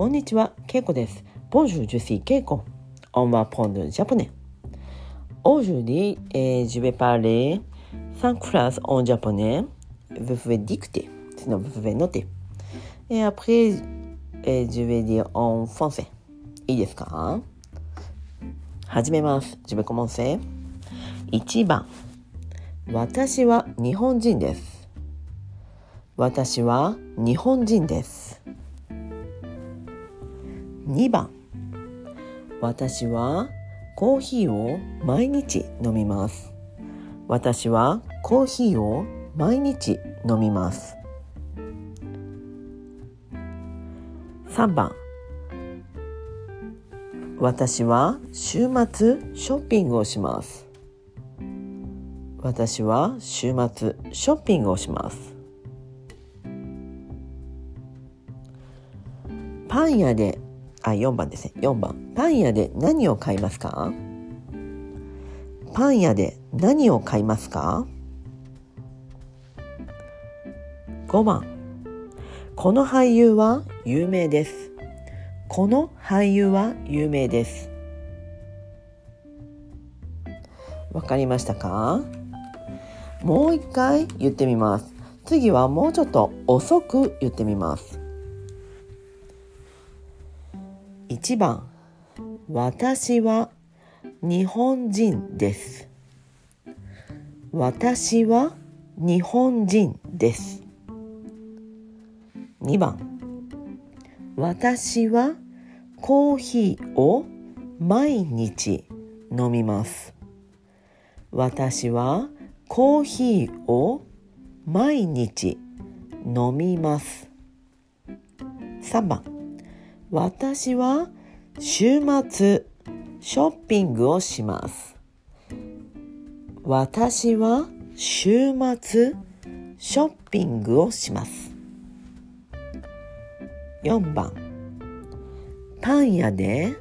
こんにちは、ケイコです。 Bonjour, je suis Keiko. On va apprendre japonais. Aujourd'hui、えー、 je vais parler, cinq phrases en japonais, vous faites dictée, sinon vous faites noter. Et après、えー、 je vais dire en français。いいですか？始めます。 Je vais commencer。1番。私は日本人です。私は日本人です。2番私はコーヒーを毎日飲みます。私はコーヒーを毎日飲みます。3番私は週末ショッピングをします。私は週末ショッピングをします。パン屋で、あ、4番ですね。4番。パン屋で何を買いますか？パン屋で何を買いますか ?5 番。この俳優は有名です。この俳優は有名です。わかりましたか？もう一回言ってみます。次はもうちょっと遅く言ってみます。1番私は日本人です。私は日本人です。2番私はコーヒーを毎日飲みます。私はコーヒーを毎日飲みます。3番私は週末ショッピングをします。私は週末ショッピングをします。4番パン屋で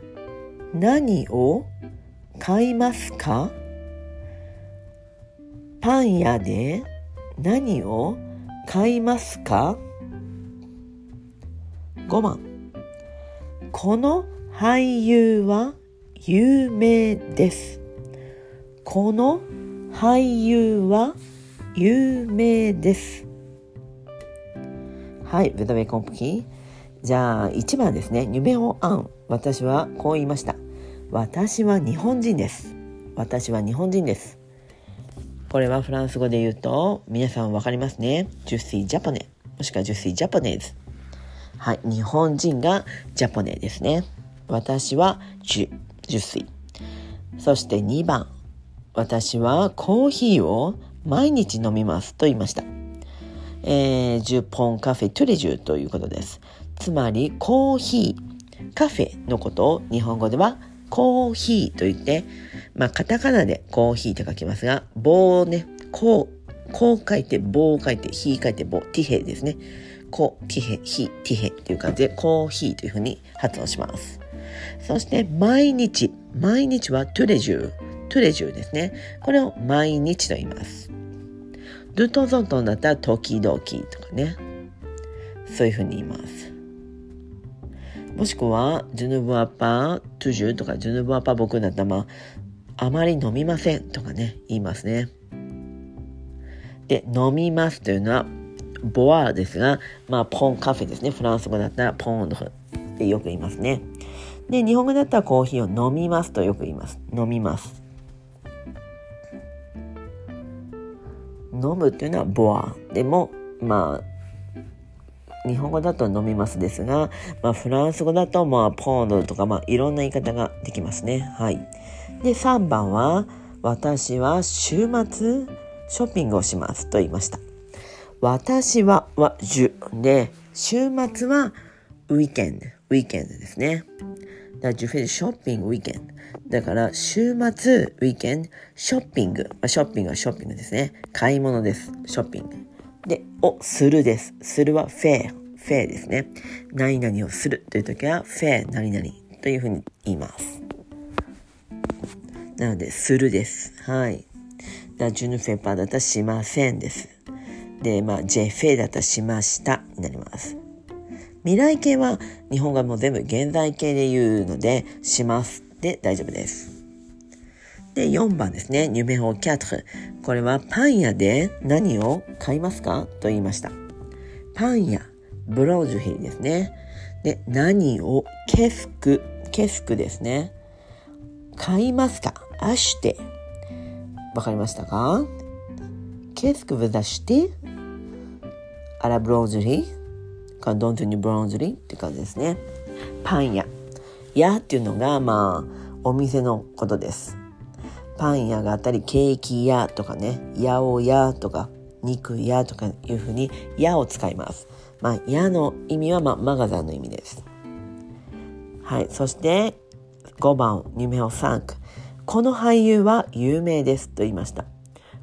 何を買いますか？パン屋で何を買いますか ?5 番この俳優は有名です。この俳優は有名です。はい、ブダベコンプキー。じゃあ、1番ですね。ニュメオアン。私はこう言いました。私は日本人です。私は日本人です。これはフランス語で言うと、皆さんわかりますね。ジュッシージャポネ。もしくはジュッシージャポネーズ。はい、日本人がジャポネですね。私はジュ、ジュッシー。そして2番。私はコーヒーを毎日飲みますと言いました。えー、ジュポンカフェトゥレジュということです。つまりコーヒー、カフェのことを日本語ではコーヒーと言って、まあカタカナでコーヒーと書きますが、棒をね、こう、こう書いて棒を書いて、ヒー書いて棒、ティヘですね。コ、ティヘ、ヒ、ティヘっていう感じでコーヒーというふうに発音します。そして毎日、毎日は tous les jours、tous les jours ですね。これを毎日と言います。 De temps en temps だったら時々とかね。そういうふうに言います。もしくは、 je ne bois pas tous les jours とか、ジュヌブアパー僕だったら、あまり飲みませんとかね、言いますね。で、飲みますというのは、 bois ですが、まあ、 prends café ですね。フランス語だったら、 prends ってよく言いますね。で、日本語だったらコーヒーを飲みますとよく言います。飲みます。飲むっていうのはボア。でも、まあ、日本語だと飲みますですが、まあ、フランス語だと、まあ、ポンドとか、まあ、いろんな言い方ができますね。はい。で、3番は、私は週末ショッピングをしますと言いました。私は、は、じゅ。で、週末は、ウィーケンド。ウィーケンドですね。だから、ジュフェショッピングウィーケンド。だから、週末、ウィーケンド、ショッピング。あ、ショッピングはショッピングですね。買い物です。ショッピング。で、をするです。するはフェア。フェアですね。何々をするという時は、フェア何々というふうに言います。なので、するです。はい。だジュヌフェパーだったらしませんです。で、まあ、ジェフェだったらしましたになります。未来形は日本語もう全部現在形で言うので、しますで大丈夫です。で、4番ですね。ニュメオキャトル。これはパン屋で何を買いますか？と言いました。パン屋、ブロージュヒーですね。で、何を、ケスク、ケスクですね。買いますか？アシュテ。わかりましたか？ケスク que vous achetez à la boulangerie quand dans une boulangerie って感じですね。パン屋。屋っていうのが、まあ、お店のことです。パン屋があったり、ケーキ屋とかね、八百屋とか、肉屋とかいうふうに、屋を使います。まあ、屋の意味は、まあ、マガザンの意味です。はい。そして、5番、 numéro cinq。この俳優は有名ですと言いました。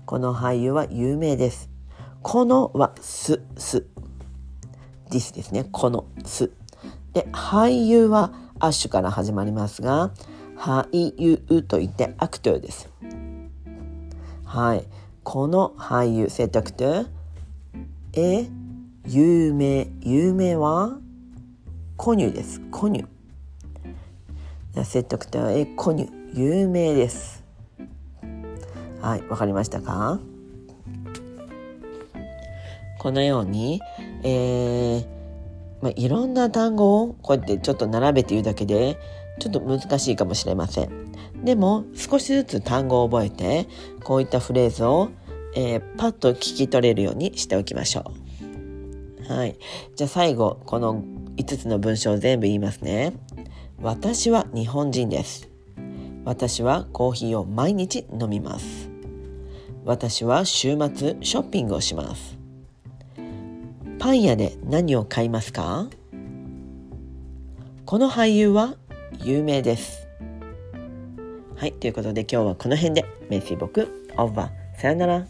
この俳優は有名です。このは ce、ce。this ですね。この、 ce。で、俳優はアッシュから始まりますが、俳優と言って acteur です。はい。この俳優、 cet acteur、え、有名、有名は、コニュです。コニュ。セタクト、え、コニュ、有名です。はい、わかりましたか？このように、えー、まあ、いろんな単語をこうやってちょっと並べて言うだけでちょっと難しいかもしれません。でも少しずつ単語を覚えてこういったフレーズを、えー、パッと聞き取れるようにしておきましょう。はい。じゃあ最後この5つの文章を全部言いますね。私は日本人です。私はコーヒーを毎日飲みます。私は週末ショッピングをします。パン屋で何を買いますか？この俳優は有名です。はい、ということで今日はこの辺で。メッシー僕、オーバー。さよなら。